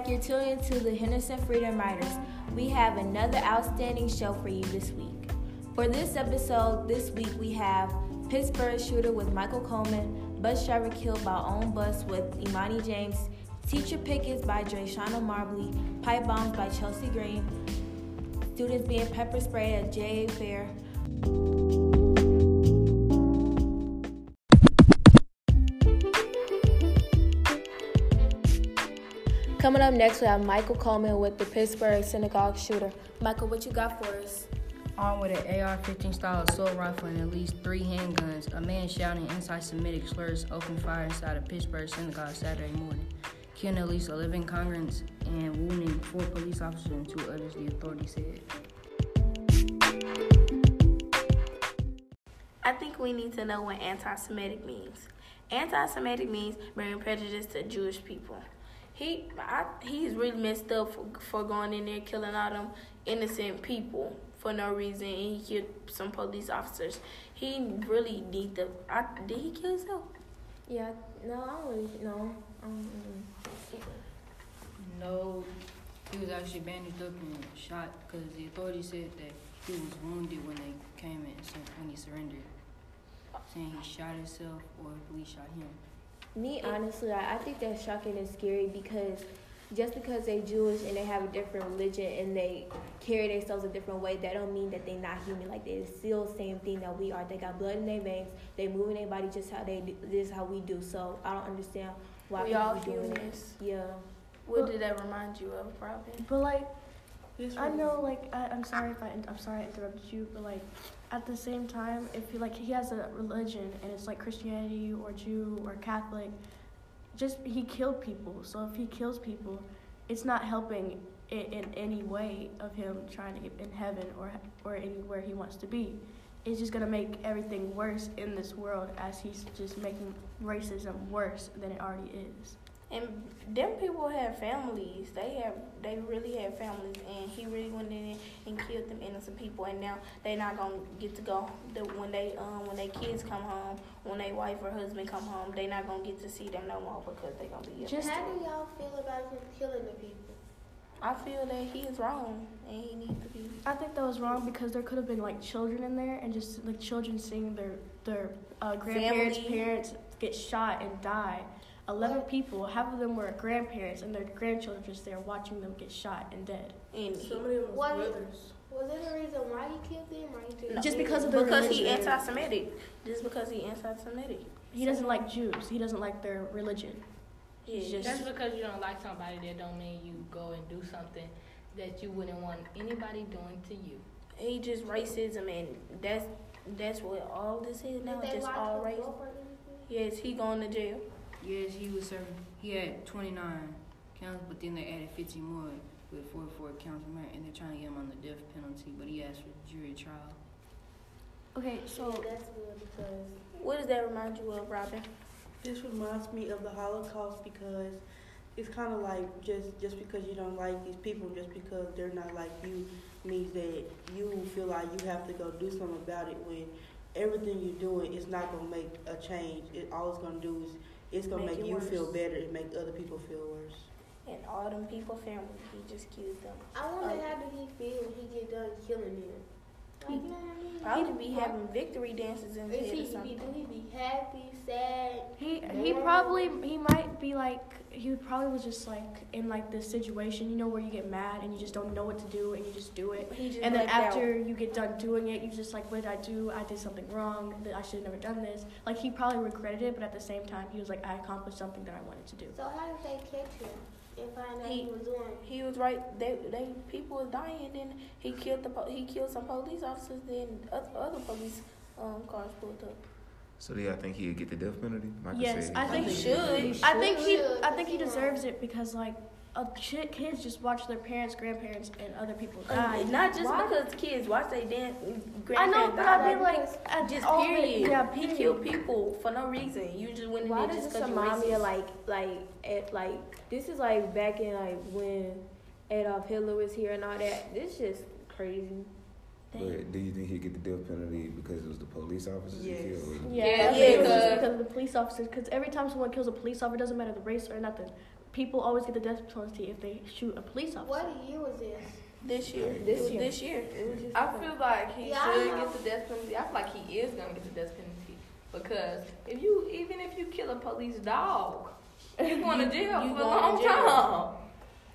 Back. You're tuning to the Henderson Freedom Writers. We have another outstanding show for you this week. For this episode, this week we have Pittsburgh shooter with Michael Coleman, bus driver killed by own bus with Imani James, teacher pickets by Drayshana Marbley, pipe bombs by Chelsea Green, students being pepper sprayed at JA Fair. Coming up next, we have Michael Coleman with the Pittsburgh Synagogue shooter. Michael, what you got for us? Armed with an AR-15 style assault rifle and at least three handguns, a man shouting anti-Semitic slurs opened fire inside a Pittsburgh synagogue Saturday morning, killing at least 11 congregants and wounding four police officers and two others, the authorities said. I think we need to know what anti-Semitic means. Anti-Semitic means bringing prejudice to Jewish people. He, I, he's really messed up for, for going in there killing all them innocent people for no reason, and he killed some police officers. He really need to. I, did he kill himself? Yeah, no, I don't really know. I don't really- No, he was actually bandaged up and shot because the authorities said that he was wounded when they came and when he surrendered, saying he shot himself or police shot him. Me, honestly, I, I think that's shocking and scary because just because they Jewish and they have a different religion and they carry themselves a different way, that don't mean that they're not human. Like they're still the same thing that we are. They got blood in their veins. They moving their body just how they do, just how we do. So I don't understand why we all be doing it. humans. Yeah. What did that remind you of, Robin? But like, I know, like, I, I'm sorry if I, I'm sorry I interrupted you, but like, at the same time, if he like he has a religion and it's like Christianity or Jew or Catholic, just he killed people. So if he kills people, it's not helping in, in any way of him trying to get in heaven or or anywhere he wants to be. It's just gonna make everything worse in this world as he's just making racism worse than it already is. And them people have families. They have, they really have families. And he really went in and killed them innocent people. And now they're not gonna get to go. The, when they, um, when their kids come home, when their wife or husband come home, they're not gonna get to see them no more because they're gonna be. Just- arrested. How do y'all feel about him killing the people? I feel that he is wrong and he needs to be. I think that was wrong because there could have been like children in there and just like children seeing their their uh, grandparents, Family. parents get shot and die. Eleven people, half of them were grandparents and their grandchildren just there watching them get shot and dead. And Some of them was What- brothers. Was there a reason why he killed them or he didn't? No. Just because of their because he anti-Semitic. Just because he anti-Semitic. He doesn't like Jews. He doesn't like their religion. Yeah. just Just because you don't like somebody, that don't mean you go and do something that you wouldn't want anybody doing to you. He just racism and that's that's what all this is now. Did they Just all him race. up or anything? Yes, he going to jail. Yes, he was serving. He had 29 counts, but then they added 15 more with 44 counts of murder, and they're trying to get him on the death penalty. But he asked for jury trial. okay. So So that's good because What does that remind you of, Robin? This reminds me of the Holocaust because it's kind of like just just because you don't like these people, just because they're not like you, means that you feel like you have to go do something about it. When everything you're doing is not gonna make a change. It all it's gonna do is it's gonna Make make, it you worse. feel better and make other people feel worse. And all them people family, he just killed them. I wonder Oh. how did he feel when he get done killing them? Like, you know what I mean? Probably be having victory dances in Is bed he or something. do he be happy, sad? he he probably he might be like he probably was just like in like this situation you know where you get mad and you just don't know what to do and you just do it. Just And then after out. you get done doing it, you just like, what did I do? I did something wrong. That I should have never done this. Like he probably regretted it, but at the same time, he was like, I accomplished something that I wanted to do. So how did they catch him and find out He- he, was doing? he was right. They they people was dying. Then he killed the he killed some police officers. Then other police um cars pulled up. So do y'all think he'd get the death penalty? Michael Yes, said I think He he should. I think he, should. I think he deserves it because like, uh, shit, kids just watch their parents, grandparents, and other people Uh, die. not just Why? because kids watch they dance. I know, but I mean like, at just all the- period. yeah, he period. killed people for no reason. You just went in Why there does just this because you're remind me of like like it like this is like back in like when Adolf Hitler was here and all that. This just crazy. But do you think he'd get the death penalty because it was the police officers Yes. he killed? Or- Yeah, Yeah, it was yeah, just cause- because of the police officers. Because every time someone kills a police officer, it doesn't matter the race or nothing. People always get the death penalty if they shoot a police officer. What year was this? This year. This year. This year. It was just I feel like he Yeah, I should get the death penalty. I feel like he is gonna get the death penalty because if you even if you kill a police dog, you going to jail you for a long jail. time.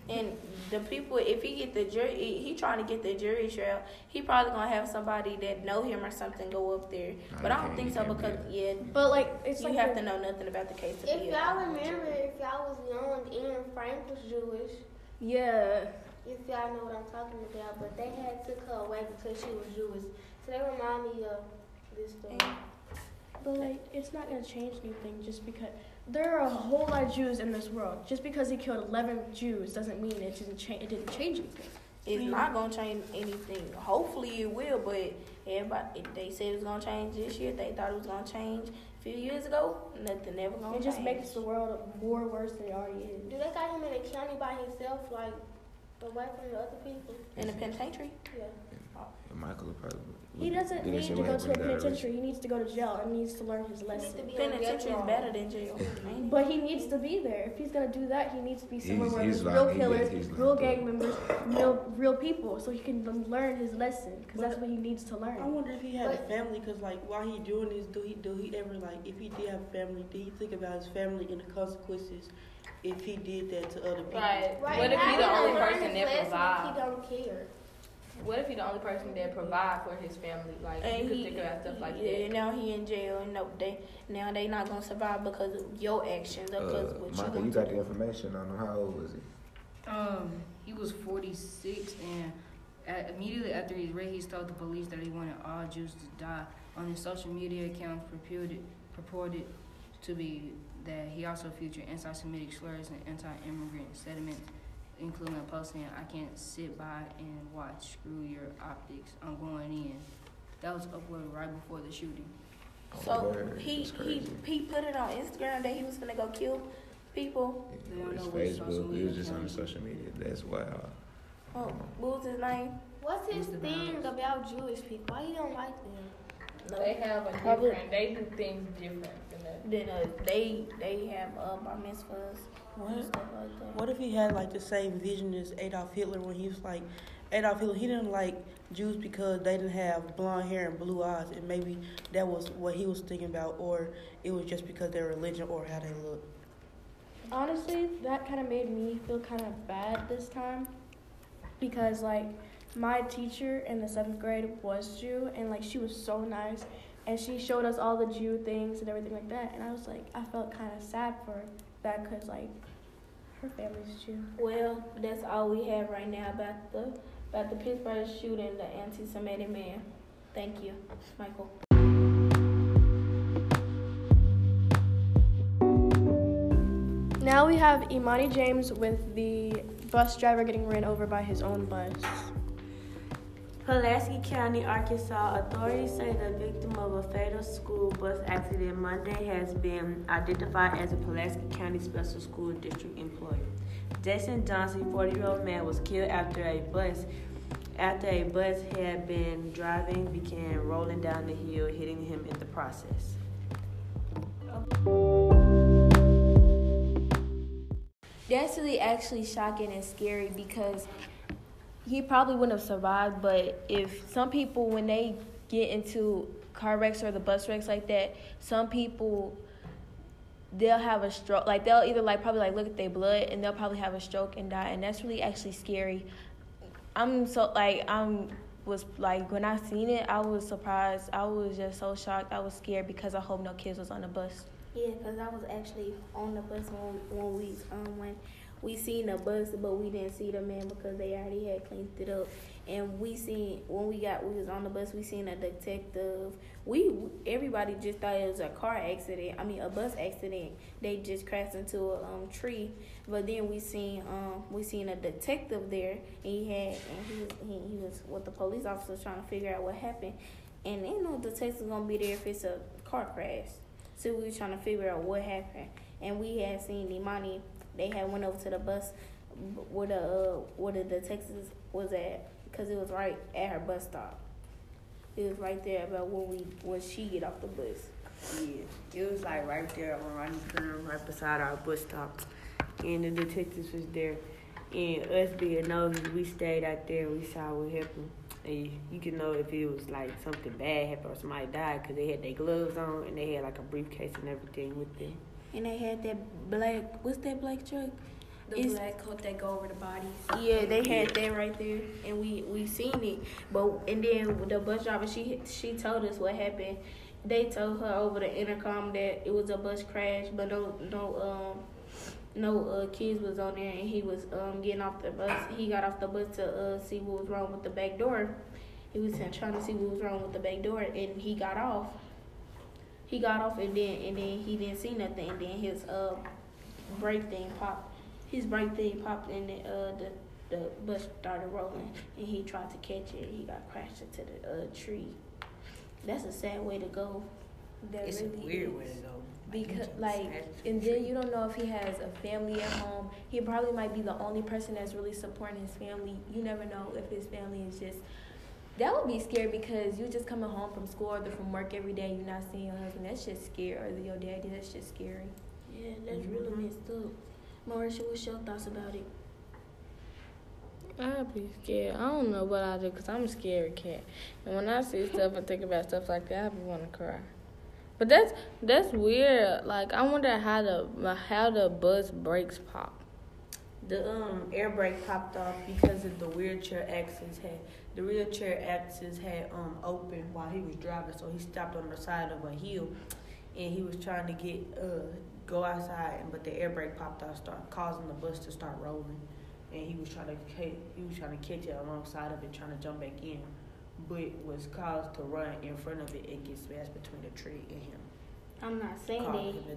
And the people, if he get the jury, he, he trying to get the jury trial. He probably gonna have somebody that know him or something go up there. Nah, But I don't think so because be yeah, But like it's you like have the- to know nothing about the case to If be. y'all remember, if y'all was young, Anne Frank was Jewish. yeah. If y'all know what I'm talking about, but they had took her away because she was Jewish. So they remind me of this story. But like, it's not gonna change anything just because there are a whole lot of Jews in this world. Just because he killed 11 Jews doesn't mean it didn't change. It didn't change anything. It's not gonna change anything. Hopefully it will, but everybody they said it was gonna change this year. They thought it was gonna change a few years ago. Nothing ever gonna It just change. makes the world more worse than it already is. Do they got him in a county by himself, like away from the other people? in the penitentiary. Yeah. And Michael will probably. He doesn't need to go to a happened to that penitentiary. He needs to go to jail and needs to learn his He needs to lesson. be on death Penitentiary is better than jail. But he needs to be there. If he's gonna do that, he needs to be somewhere He's- where there's real killers, he's real up. gang members, real real people, so he can learn his lesson. Because that's what he needs to learn. I wonder if he had a family, cause like while he doing this, do he do he ever like if he did have a family, did he think about his family and the consequences if he did that to other people? Right. Right What if now, he the only person his that lesson? He don't care. What if he the only person that provide for his family? Like you could he, think about stuff like yeah, that. now he in jail, and no, they now they not gonna survive because of your actions or because Uh, what Michael, you you got to the information on him. How old was he? Um, he was 46, and at, immediately after his raid, he told the police that he wanted all Jews to die. On his social media accounts, purported, purported to be that he also featured anti-Semitic slurs and anti-immigrant sentiments, including posting, "I can't sit by and watch. Screw your optics. I'm going in." That was uploaded right before the shooting. So Word, he he he put it on Instagram that he was gonna go kill people. They don't His social Facebook. He was just on the social media. That's wild. Oh, what was his name? What's his Mr. thing Bounce. about Jewish people? Why he don't like them? They have a Probably- different. They do things different than that. Then uh, they they have uh, bar mitzvahs and What? like. What if he had like the same vision as Adolf Hitler when he was like Adolf Hitler? He didn't like Jews because they didn't have blonde hair and blue eyes, and maybe that was what he was thinking about, or it was just because their religion or how they look. Honestly, that kind of made me feel kind of bad this time because like my teacher in the seventh grade was Jew and like she was so nice and she showed us all the Jew things and everything like that and I was like I felt kind of sad for because like her family's Jew. Well, that's all we have right now about the about the Pittsburgh shooting, the anti-Semitic man. Thank you, Michael. Now we have Imani James with the bus driver getting ran over by his own bus. Pulaski County, Arkansas authorities say the victim of a fatal school bus accident Monday has been identified as a Pulaski County Special School District employee. Jason Johnson, 40-year-old man, was killed after a bus after a bus had been driving began rolling down the hill, hitting him in the process. That's really actually shocking and scary because he probably wouldn't have survived. But if some people, when they get into car wrecks or the bus wrecks like that, some people they'll have a stroke. Like they'll either like probably like look at their blood and they'll probably have a stroke and die, and that's really actually scary. I'm so like I'm was like when I seen it, I was surprised. I was just so shocked. I was scared because I hope no kids was on the bus. Yeah, cause I was actually on the bus when when we um when we seen the bus, but we didn't see the man because they already had cleaned it up. And we seen when we got we was on the bus, we seen a detective. We everybody just thought it was a car accident. I mean a bus accident. They just crashed into a um tree. But then we seen um we seen a detective there, and he had and he was he, he was with the police officers trying to figure out what happened. And ain't no detective gonna be there if it's a car crash. So we was trying to figure out what happened, and we had seen Imani. They had went over to the bus where the uh, where the detectives was at, cause it was right at her bus stop. It was right there about when we when she get off the bus. Yeah, it was like right there on Rodney Curve, right beside our bus stop. and the detectives was there. And us being nosy, we stayed out there. We saw what happened. And you can know if it was like something bad happened or somebody died because they had their gloves on and they had like a briefcase and everything with them. And they had that black. What's that black truck? The It's- black coat that go over the bodies. Yeah, they had that right there, and we we seen it. But and then the bus driver, she she told us what happened. They told her over the intercom that it was a bus crash, but no no um no uh, kids was on there, and he was um getting off the bus. He got off the bus to uh see what was wrong with the back door. He was trying to see what was wrong with the back door, and he got off. He got off, and then and then he didn't see nothing, and then his uh brake thing popped his brake thing popped and the, uh, the the bus started rolling and he tried to catch it. He got crashed into the uh, tree. That's a sad way to go. That It's really a weird is. way to go. Because like, and then you don't know if he has a family at home. He probably might be the only person that's really supporting his family. You never know if his family is just. That would be scary because you just coming home from school or from work every day. You're not seeing your husband. That's just scary. Or your daddy. That's just scary. Yeah, that's really mm-hmm. messed up. Marisha, what's your thoughts about it? I'd be scared. I don't know what I'd do because I'm a scary cat. And when I see stuff and think about stuff like that, I be want to cry. But that's that's weird. Like I wonder how the how the bus brakes pop. The um air brake popped off because of the wheelchair axles had the wheelchair axles had um open while he was driving, so he stopped on the side of a hill, and he was trying to get uh go outside, but the air brake popped off, start causing the bus to start rolling, and he was trying to he was trying to catch it alongside of it, trying to jump back in, but was caused to run in front of it and get smashed between the tree and him, I'm not saying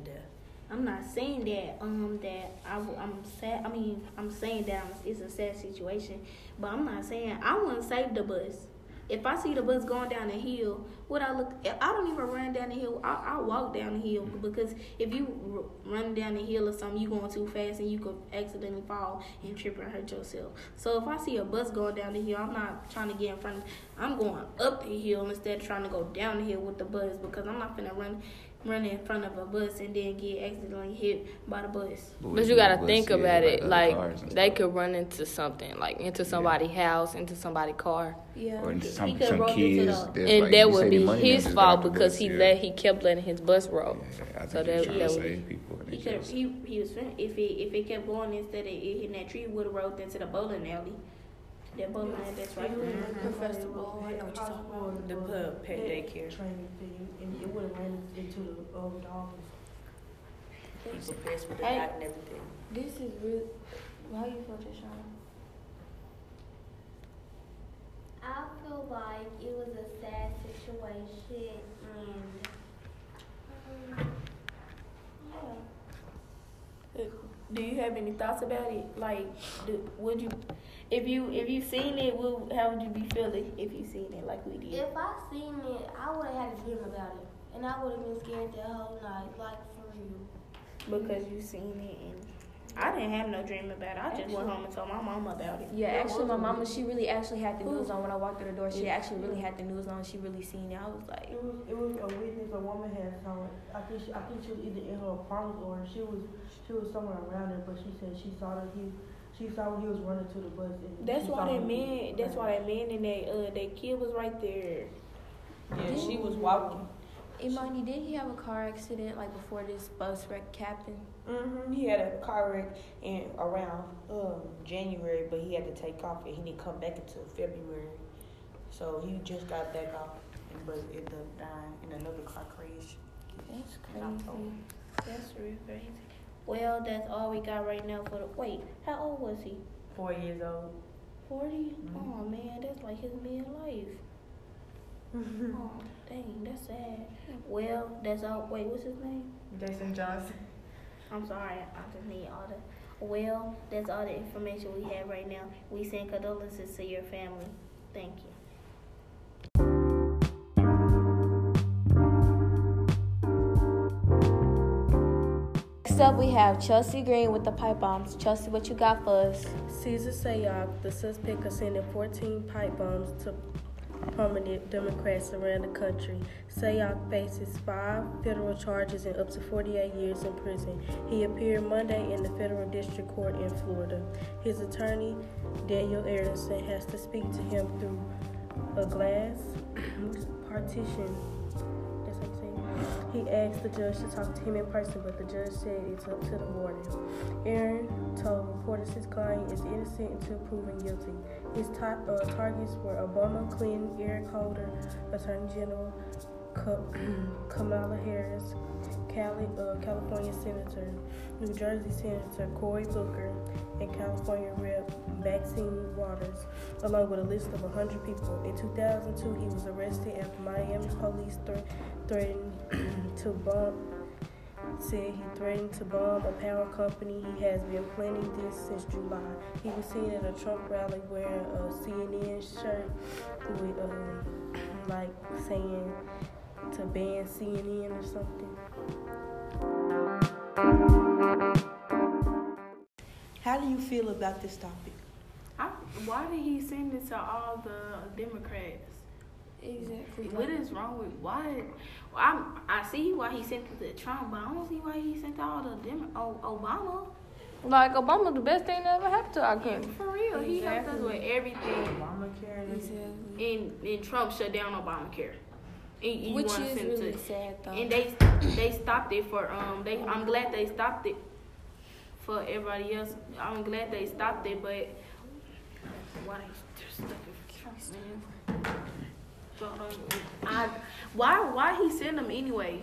that. Him to death. I'm not saying that um that I am sad. I mean I'm saying that I'm, it's a sad situation, but I'm not saying I wouldn't save the bus. If I see the bus going down the hill, would I look? I don't even run down the hill. I I walk down the hill because if you r- run down the hill or something, you going too fast and you could accidentally fall and trip and hurt yourself. So if I see a bus going down the hill, I'm not trying to get in front. of I'm going up the hill instead of trying to go down the hill with the bus because I'm not gonna run run in front of a bus and then get accidentally hit by the bus. But you gotta think about it. Like they could run into something, like into somebody's house, into somebody's car, Yeah. Or He some, could some roll into kids. the- and like, that would be his fault off because bus, he yeah. let he kept letting his bus roll. Yeah, I think So that- trying that to would- save people. He could he he was fin- if it if it kept going instead of it hitting that tree, would have rolled into the bowling alley. That bowling alley that's right there. Professor Ball, I know what you're talking about. The pub pet daycare. training thing, and it would have ran into the um, dogs. People pissed with the Hey. and everything. This is real. How you feel, Deshaun? I feel like it was a sad situation and um, yeah. Do you have any thoughts about it? Like, do, would you, if you if you seen it, would, how would you be feeling if you seen it like we did? If I seen it, I would have had a dream about it, and I would have been scared the whole night, like for real. Because you seen it and I didn't have no dream about it. I just went home and told my mama about it. Yeah, actually, my mama, she really actually had the news on when I walked through the door. She actually really had the news on. She really seen it. I was like, It was it was a witness. A woman had saw it. I think she, I think she was either in her apartment or she was she was somewhere around there. But she said she saw that he she saw when he was running to the bus. And That's she why saw that him man. That's why that man and that uh that kid was right there. Yeah, she was walking. Imani, did he have a car accident like before this bus wreck happened? Hmm He had a car wreck in around um, January, but he had to take off and he didn't come back until February. So he just got back off, and but ended up dying in another car crash. That's crazy. That's real crazy. Well, that's all we got right now for the. Wait, how old was he? Four years old. 40 Mhm. Oh man, that's like his midlife. oh dang, that's sad. Well, that's all. Wait, what's his name? Jason Johnson. I'm sorry, I just need all the. Well, that's all the information we have right now. We send condolences to your family. Thank you. Next up, we have Chelsea Green with the pipe bombs. Chelsea, what you got for us? Cesar Sayoc, uh, the suspect, consented 14 pipe bombs to prominent Democrats around the country. Sayoc faces five federal charges and up to 48 years in prison. He appeared Monday in the federal district court in Florida. His attorney, Daniel Aaronson, has to speak to him through a glass partition. He asked the judge to talk to him in person, but the judge said it's up to the warden. Aaron told reporters his client is innocent until proven guilty. His top uh, targets were Obama, Clinton, Eric Holder, Attorney General Kamala Harris, Cali, uh, California Senator, New Jersey Senator Cory Booker, and California Rep. Maxine Waters, along with a list of 100 people. In 2002, he was arrested after Miami police th- threatened to bomb said he threatened to bomb a power company. He has been planning this since July. He was seen at a Trump rally wearing a CNN shirt with, um, like, saying to ban CNN or something. How do you feel about this topic? I, why did he send it to all the Democrats? Exactly. What is wrong with why? I I see why he sent it to Trump, but I don't see why he sent all the Dem- oh, Obama. Like Obama, the best thing that ever happened to our country. For real, he helped us with everything. Obamacare. Exactly. And and Trump shut down Obamacare. And, and Which you is really to, sad though. And they they stopped it for um they I'm glad they stopped it for everybody else. I'm glad they stopped it, but why they just stuck it for Trump, man? But, I why why he send them anyway?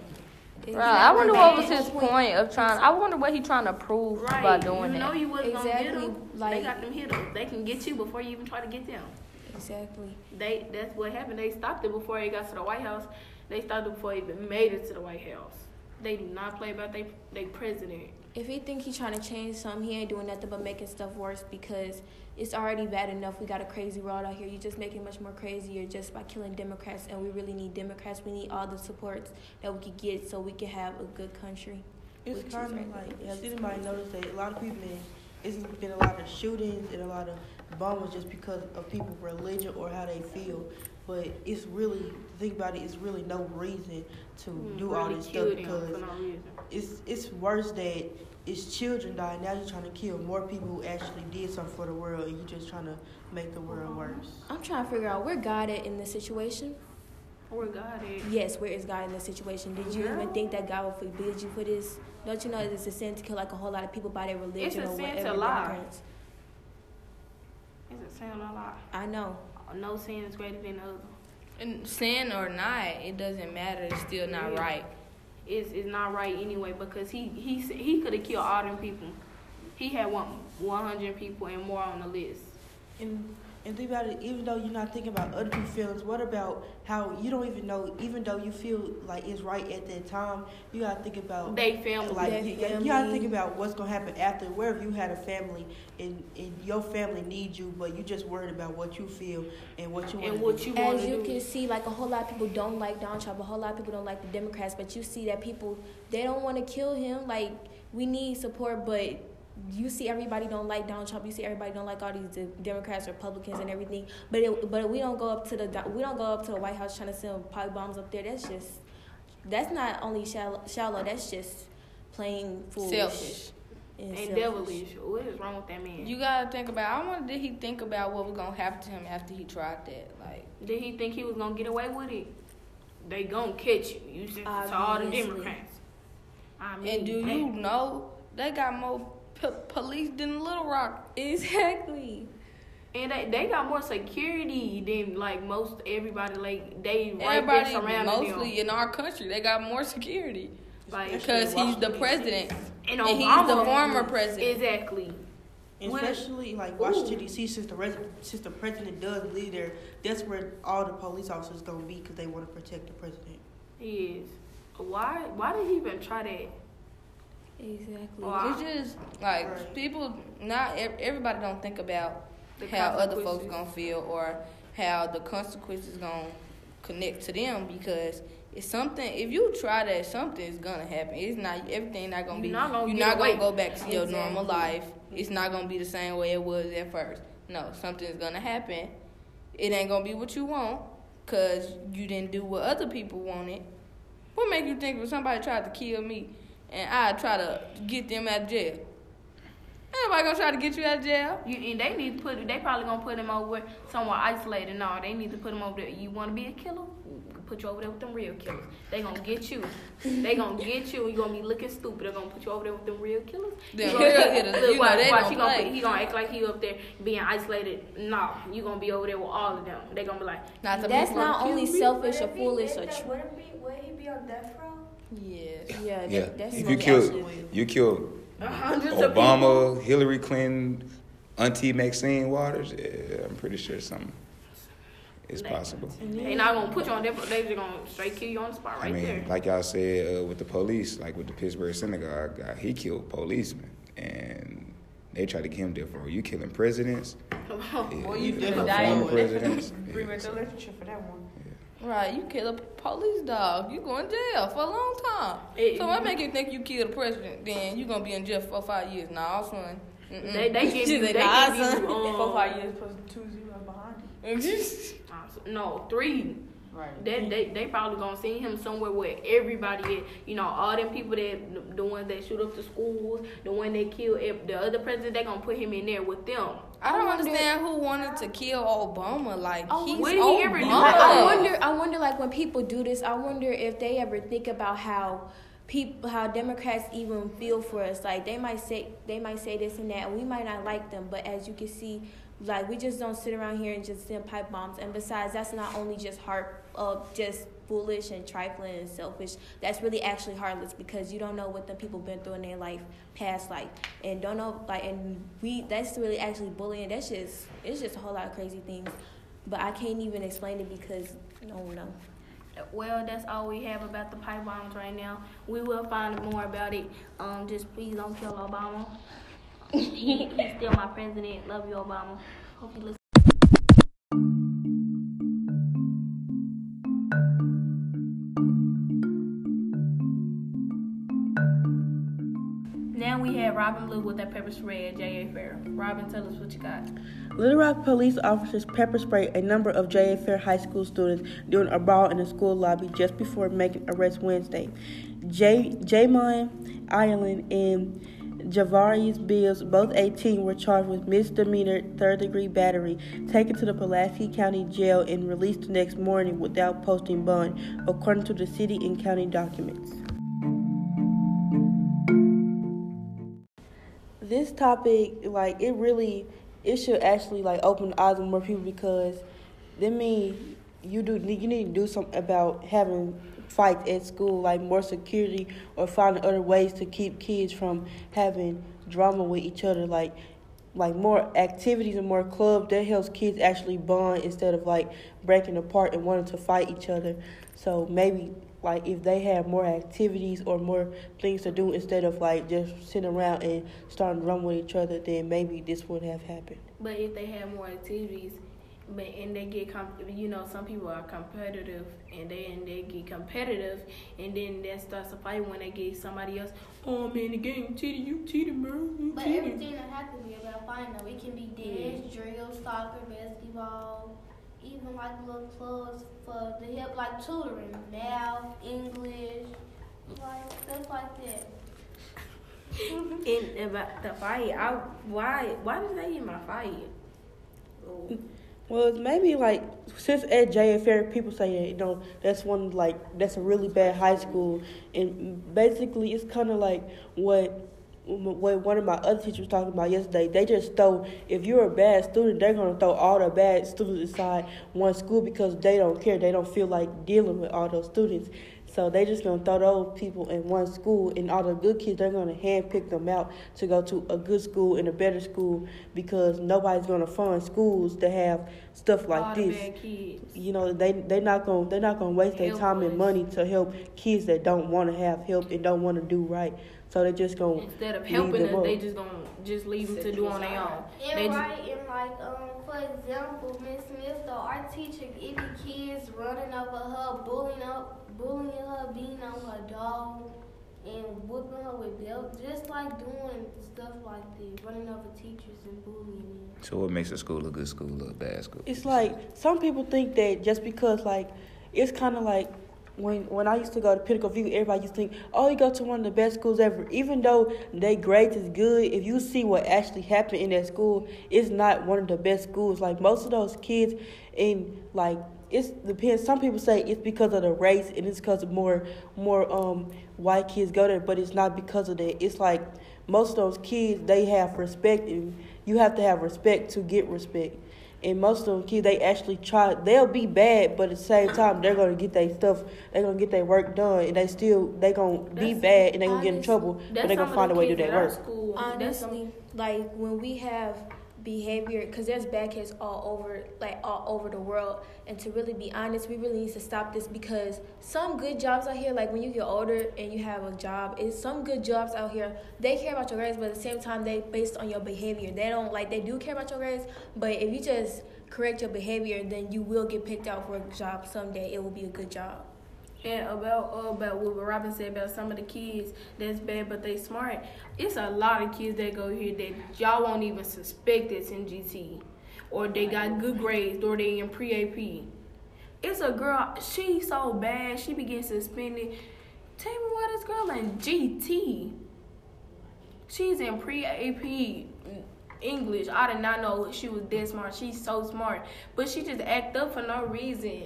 Right. I wonder what was his point of trying. I wonder what he trying to prove Right, by doing you know that. you wasn't gonna get Exactly, them. they got them hit them. They can get you before you even try to get them. Exactly. They that's what happened. They stopped it before it got to the White House. They stopped it before it even made it to the White House. They do not play about they they president. If he think he trying to change something, he ain't doing nothing but making stuff worse because it's already bad enough. We got a crazy world out here. You just make it much more crazier just by killing Democrats, and we really need Democrats. We need all the supports that we could get so we can have a good country. It's Which kind of right. like, has anybody noticed that a lot of people, been, it's been a lot of shootings and a lot of bombings just because of people's religion or how they feel. But it's really, think about it, it's really no reason to Mm, do all this stuff because no it's it's worse that it's children dying. Now you're trying to kill more people who actually did something for the world, and you're just trying to make the world worse. I'm trying to figure out where God at in this situation. Where God is. Yes, where is God in this situation? Did you even think that God would forbid you for this? Don't you know that it's a sin to kill like a whole lot of people by their religion it's a or sin to whatever? lie. Democrats? Is it sin or not? I know. No sin is greater than the other. And sin or not, it doesn't matter. It's still not Yeah. right. It's, it's not right anyway because he he he could have killed all them people. He had one 100 people and more on the list. And and think about it, even though you're not thinking about other people's feelings, what about how you don't even know, even though you feel like it's right at that time, you gotta think about They family. like Their you, you gotta think about what's gonna happen after. Where if you had a family and and your family needs you, but you just worried about what you feel and what you want and what you want to do. As you do. can see, like a whole lot of people don't like Donald Trump. A whole lot of people don't like the Democrats. But you see that people they don't want to kill him. Like we need support, but you see everybody don't like Donald Trump. You see everybody don't like all these de- Democrats, Republicans, and everything. But it, but we don't go up to the we don't go up to the White House trying to send pipe bombs up there. That's just that's not only shallow. shallow that's just plain foolish Selfish. and, and selfish. devilish. What is wrong with that man? You gotta think about. I wonder did he think about what was gonna happen to him after he tried that? Like, Did he think he was gonna get away with it? They gonna catch you. You sent to all the Democrats. I mean, and do you know they got more p- police than Little Rock? Exactly. And they, they got more security than like most everybody. Like they right Everybody, there mostly them. in our country, they got more security Like because he's the president and, and he's the former president. Exactly. When- Especially like Washington D.C. since the res- since the president does lead there, that's where all the police officers gonna be because they want to protect the president. He is. Why? Why did he even try that? Exactly. It's just like Right. people. Not everybody don't think about The how other folks gonna feel or how the consequences gonna connect to them because it's something. If you try that, something's gonna happen. It's not everything. Not gonna be. You're not gonna you're not gonna go back to your Exactly. normal life. It's not gonna be the same way it was at first. No, something's gonna happen. It ain't gonna be what you want, because you didn't do what other people wanted. What make you think if somebody tried to kill me and I try to get them out of jail? Everybody gonna try to get you out of jail. You, and they need to put. They probably gonna put them over somewhere isolated. No, they need to put them over there. You want to be a killer? Put you over there with them real killers. They gonna get you. They gonna get you. and You gonna be looking stupid. They gonna put you over there with them real killers. Them real killers, Look, you know watch, they watch, don't he gonna play. put- he gonna act like he up there being isolated. No, you gonna be over there with all of them. They gonna be like, Not the That's not only selfish or foolish or tr- Would it be? Would he be on death row? Yes. yeah, that- Yeah. that's If you really kill, you kill hundreds of people. Obama, Hillary Clinton, Auntie Maxine Waters. Yeah, I'm pretty sure something is possible. They not gonna put you on death row. They just gonna straight kill you on the spot right I mean, there. like y'all said uh, with the police, like with the Pittsburgh synagogue guy, he killed policemen, and they tried to get him there for you killing presidents. Yeah, Boy, you yeah, just former presidents. Pretty much Yeah, a literature for that one. Right, you kill a police dog, you going to jail for a long time. It- so what make you think you killed the president? Then you gonna be in jail for five years. Nah, son. Mm-mm. They they give you they said, nah, give you son. um, Four, five years plus two zeros behind it. uh, no three. Right. They, they they probably gonna send him somewhere where everybody is. You know, all them people that the ones that shoot up the schools, the one that kill ev- the other president, they gonna put him in there with them. I don't understand who wanted to kill Obama. Like Oh, he's he ever? Obama. Like, I wonder. I wonder, like when people do this, I wonder if they ever think about how people, how Democrats even feel for us. Like they might say, they might say this and that, and we might not like them. But as you can see, like we just don't sit around here and just send pipe bombs. And besides, that's not only just heart, uh, just foolish and trifling and selfish. That's really actually heartless because you don't know what the people been through in their life, past life, and don't know like. And we, that's really actually bullying. That's just, it's just a whole lot of crazy things but I can't even explain it because no one knows. Well, that's all we have about the pipe bombs right now. We will find more about it. Um, just please don't kill Obama. He, he's still my president. Love you, Obama. Hope you listen. Now we have Robin Blue with that pepper spray at J.A. Fair. Robin, tell us what you got. Little Rock police officers pepper sprayed a number of J.A. Fair High School students during a brawl in the school lobby just before making arrest Wednesday. J- Jamon Ireland and Javarius Bills, both 18, were charged with misdemeanor third degree battery, taken to the Pulaski County Jail, and released the next morning without posting bond, according to the city and county documents. this topic, like it really, it should actually like open the eyes of more people because that mean you do you need to do something about having fights at school, like more security or finding other ways to keep kids from having drama with each other, like like more activities and more clubs that helps kids actually bond instead of like breaking apart and wanting to fight each other. So maybe like if they have more activities or more things to do instead of like just sitting around and starting to run with each other, then maybe this wouldn't have happened. But if they have more activities, but and they get comp- you know some people are competitive and they and they get competitive and then that starts a fight when they get somebody else. Oh man, the game cheated, you cheated, bro. You But cheated. everything don't have to be about fighting though. It can be dance, drill, soccer, basketball, even like little clubs for the help like tutoring, math, English, like stuff like that. And about the fight, I why why did they in my fight? Oh. Well, it's maybe like since at JA Fair, people say you know that's one like that's a really bad high school, and basically it's kind of like what what one of my other teachers was talking about yesterday. They just throw if you're a bad student, they're gonna throw all the bad students aside one school because they don't care. They don't feel like dealing with all those students. So they just gonna throw those people in one school, and all the good kids they're gonna handpick them out to go to a good school and a better school because nobody's gonna fund schools that have stuff like All this. kids. You know they they not gonna they're not gonna waste their time and money to help kids that don't want to have help and don't want to do right. So they just gonna Instead of helping them them, they just gonna just leave them to do on their own. And They just, right, and like um, for example, Miss Smith, though, our teacher, it be kids running over her, bullying up, bullying her, beating on her dog, and whooping her with belt, just like doing stuff like this, running over teachers and bullying them. So what makes a school a good school or a bad school? It's like some people think that just because like it's kind of like when when I used to go to Pinnacle View, everybody used to think, oh, you go to one of the best schools ever. Even though their grades is good, if you see what actually happened in that school, it's not one of the best schools. Like most of those kids, in like it's depends. Some people say it's because of the race and it's because of more more um white kids go there, but it's not because of that. It's like most of those kids they have respect and you have to have respect to get respect. And most of them kids they actually try they'll be bad but at the same time they're gonna get their stuff they're gonna get their work done and they still they gonna be bad and they gonna get in trouble but they some gonna find a way to do kids their work. School. That's Honestly, like when we have behavior, because there's bad kids all over, like all over the world. And to really be honest, we really need to stop this because some good jobs out here, like when you get older and you have a job, is some good jobs out here. They care about your grades, but at the same time, they based on your behavior. They don't like they do care about your grades, but if you just correct your behavior, then you will get picked out for a job someday. It will be a good job. And about uh, about what Robin said about some of the kids that's bad, but they smart. It's a lot of kids that go here that y'all won't even suspect it's in GT, or they got good grades, or they in pre AP. It's a girl. She's so bad. She begins suspended. Tell me why this girl in GT. She's in pre AP English. I did not know she was that smart. She's so smart, but she just act up for no reason.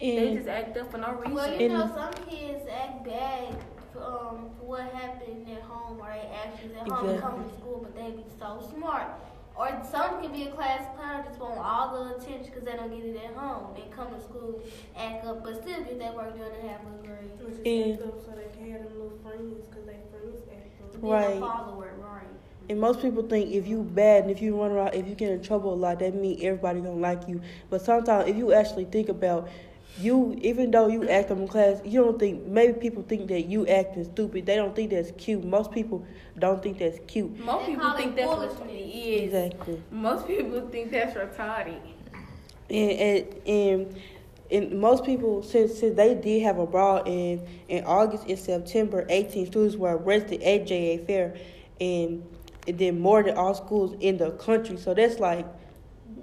They just act up for no reason. Well, you know, some kids act bad for, um, for what happened at home or they actions at home and come to school, but they be so smart. Or some can be a class clown, just want all the attention because they don't get it at home and come to school, act up, but still get that work done and have a grade. Which is And- up so they can have them little friends because they friends act up. Right. follower, right. And most people think if you bad and if you run around, if you get in trouble a lot, that means everybody don't like you. But sometimes if you actually think about you, even though you act up in class, you don't think maybe people think that you acting stupid. They don't think that's cute. Most people don't think that's cute. Most They people think that's what it is. Exactly. Most people think that's retarded. And and and, and most people since since they did have a brawl in in August and September, 18 students were arrested at JA Fair, and it did more than all schools in the country. So that's like,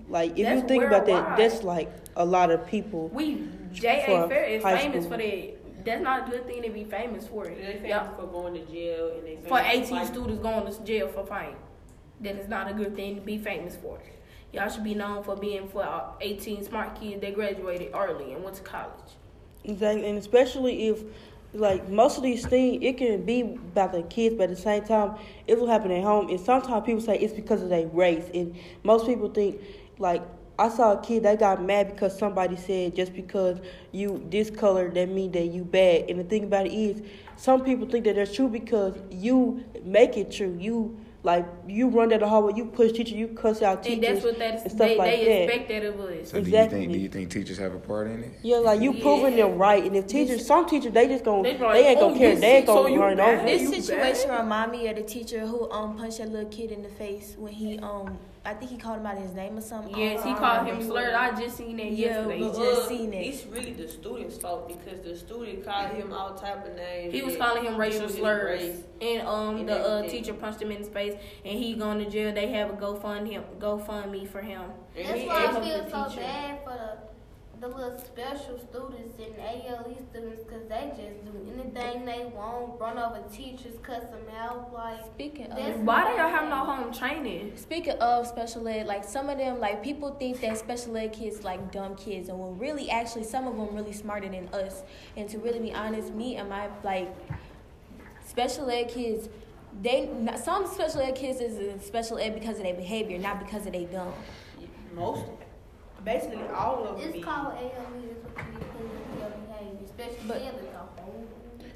like if you That's think about that, worldwide. that's like a lot of people. We JA Fair is famous school. for that. That's not a good thing to be famous for. They famous Yeah. for going to jail and they For 18 like- students going to jail for fine. That is not a good thing to be famous for. Y'all should be known for being for uh, 18 smart kids that graduated early and went to college. Exactly, and especially if like most of these things, it can be about the kids, but at the same time, it will happen at home. And sometimes people say it's because of their race, and most people think like I saw a kid that got mad because somebody said just because you this color that mean that you bad. And the thing about it is, some people think that that's true because you make it true. You like you run down the hallway, you push teacher, you cuss out And teachers that's what that is. and stuff They, like they that. expect that of us. So do you Exactly. think do you think teachers have a part in it? Yeah, like you proving them right, and if teachers, some teachers, they just gonna, They they, ain't gonna "Oh, care, they ain't so gonna you run bad? over. This situation remind me of the teacher who um punched that little kid in the face when he um I think he called him out his name or something. Yes, I he called him slurred. I just seen that Yeah, yesterday. we But, just uh, seen it. It's really the student's fault because the student called him all type of names. He was calling him racial slurs, race. and um and the uh, teacher punched him in his face, and he going to jail. They have a GoFund him, GoFundMe for him. That's why I feel so teacher. bad for the the little special students and ALE students because they just do anything they want, run over teachers, cuss them out. Like, Speaking of Why they don't have no home training? speaking of special ed, like some of them, like people think that special ed kids like dumb kids, and when really actually some of them really smarter than us. And to really be honest, me and my like special ed kids, they some special ed kids is in special ed because of their behavior, not because of they dumb. Most, basically all of them. it's called ALE, that's what you put in your behavior. Special But- ed is a whole.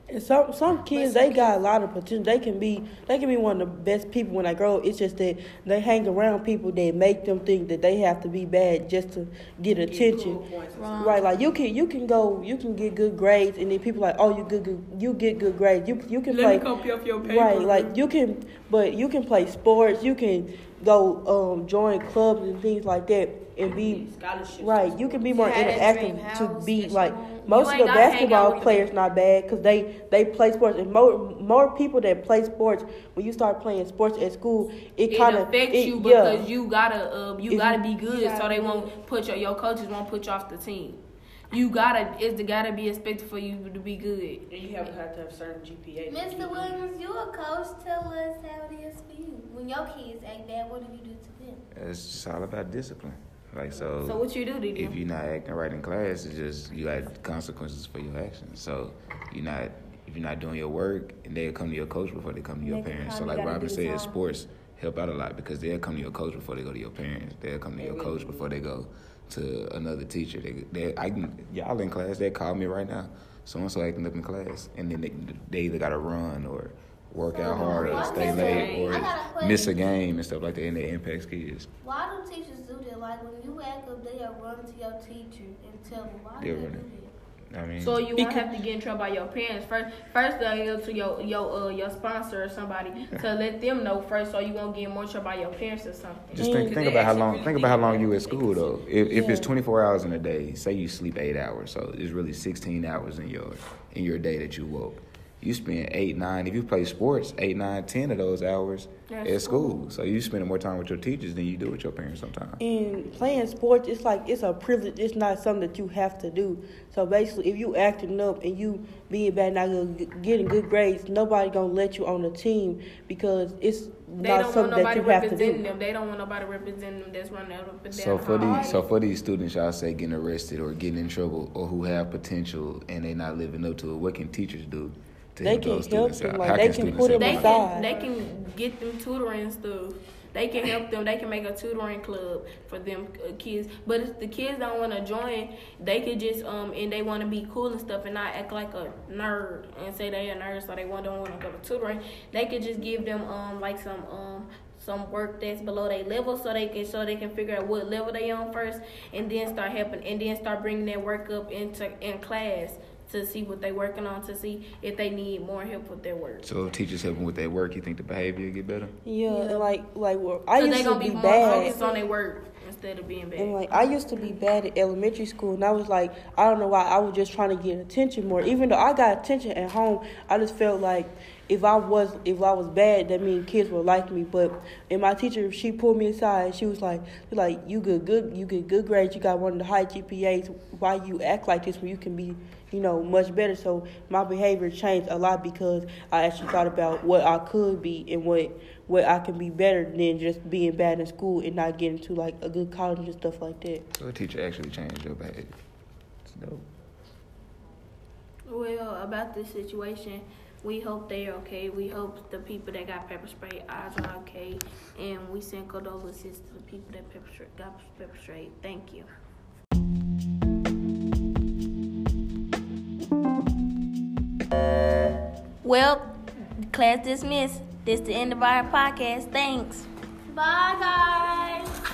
And some some kids, some they got a lot of potential. They can be, they can be one of the best people when they grow. up. It's just that they hang around people that make them think that they have to be bad just to get get attention. cool Right. Right, like you can you can go you can get good grades and then people like oh you good, good you get good grades you you can Let play me copy off your paper. Right, like you can but you can play sports. You can go um, join clubs and things like that and be right. You can be more interactive to be like most of the basketball players not bad because they they play sports and more more people that play sports when you start playing sports at school it, it kind of affects it, you yeah. because you gotta um, you If gotta be good so they won't put your your coaches won't put you off the team. You gotta it's gotta be expected for you to be good. And you have, have to have certain GPA. Mr. Williams, you a coach. Tell us how it is for you. When your kids act bad, what do you do to them? It's just all about discipline. Like so. So what you do to if you're not acting right in class, it's just you got consequences for your actions. So you're not if you're not doing your work, and they'll come to your coach before they come to your parents. So like Robin said, time. sports help out a lot because they'll come to your coach before they go to your parents. They'll come to your coach before they go to another teacher. They, they I can y'all in class. They call me right now. So and so acting up in class, and then they, they either got to run or work out hard or stay late it- I got a or miss a game and stuff like that, and it impacts kids. Why do teachers do that? Like when you act up, they'll run to your teacher and tell them why They're do they do running. that? I mean, So you won't have to get in trouble by your parents first. First, they'll go to your your uh, your sponsor or somebody to let them know first, so you won't get in more trouble by your parents or something. Just think, think about how long. Think about how long you at school though. If, if it's 24 hours in a day, say you sleep eight hours, so it's really 16 hours in your in your day that you woke. You spend eight, nine. If you play sports, eight, nine, ten of those hours At at school. So you spending more time with your teachers than you do with your parents sometimes. And playing sports, it's like it's a privilege. It's not something that you have to do. So basically, if you acting up and you being bad, not good- getting good grades, nobody gonna let you on the team because it's They not something that you have to representing do. them. They don't want nobody representing them that's running up and down. So for the hall. these, so for these students, y'all say getting arrested or getting in trouble or who have potential and they not living up to it, what can teachers do to They help can those help students them, like, they can can students put help them they them can they can get them tutoring stuff. They can help them. They can make a tutoring club for them uh, kids. But if the kids don't want to join, they could just um and they want to be cool and stuff and not act like a nerd and say they a nerd so they want don't want to go to tutoring. They could just give them um like some um some work that's below their level so they can so they can figure out what level they on first and then start helping and then start bringing their work up into in class to see what they're working on to see if they need more help with their work. So if teachers helping with their work, you think the behavior will get better? Yeah, and like like well, I so used they to gonna be be more bad. focused on their work instead of being bad. And like I used to be bad at elementary school, and I was like, I don't know why. I was just trying to get attention more. Even though I got attention at home, I just felt like if I was if I was bad, that means kids would like me. But and my teacher, she pulled me aside. She was like, like you good, good, you get good grades. You got one of the high GPAs. Why you act like this when you can be, you know, much better? So my behavior changed a lot because I actually thought about what I could be and what what I can be better than just being bad in school and not getting to like a good college and stuff like that. So a teacher actually changed your behavior. It's dope. Well, about this situation, we hope they're okay. We hope the people that got pepper spray eyes are okay, and we send condolences to the people that pepper spray, got pepper sprayed. Thank you. Well, class dismissed. This is the end of our podcast. Thanks. Bye, guys.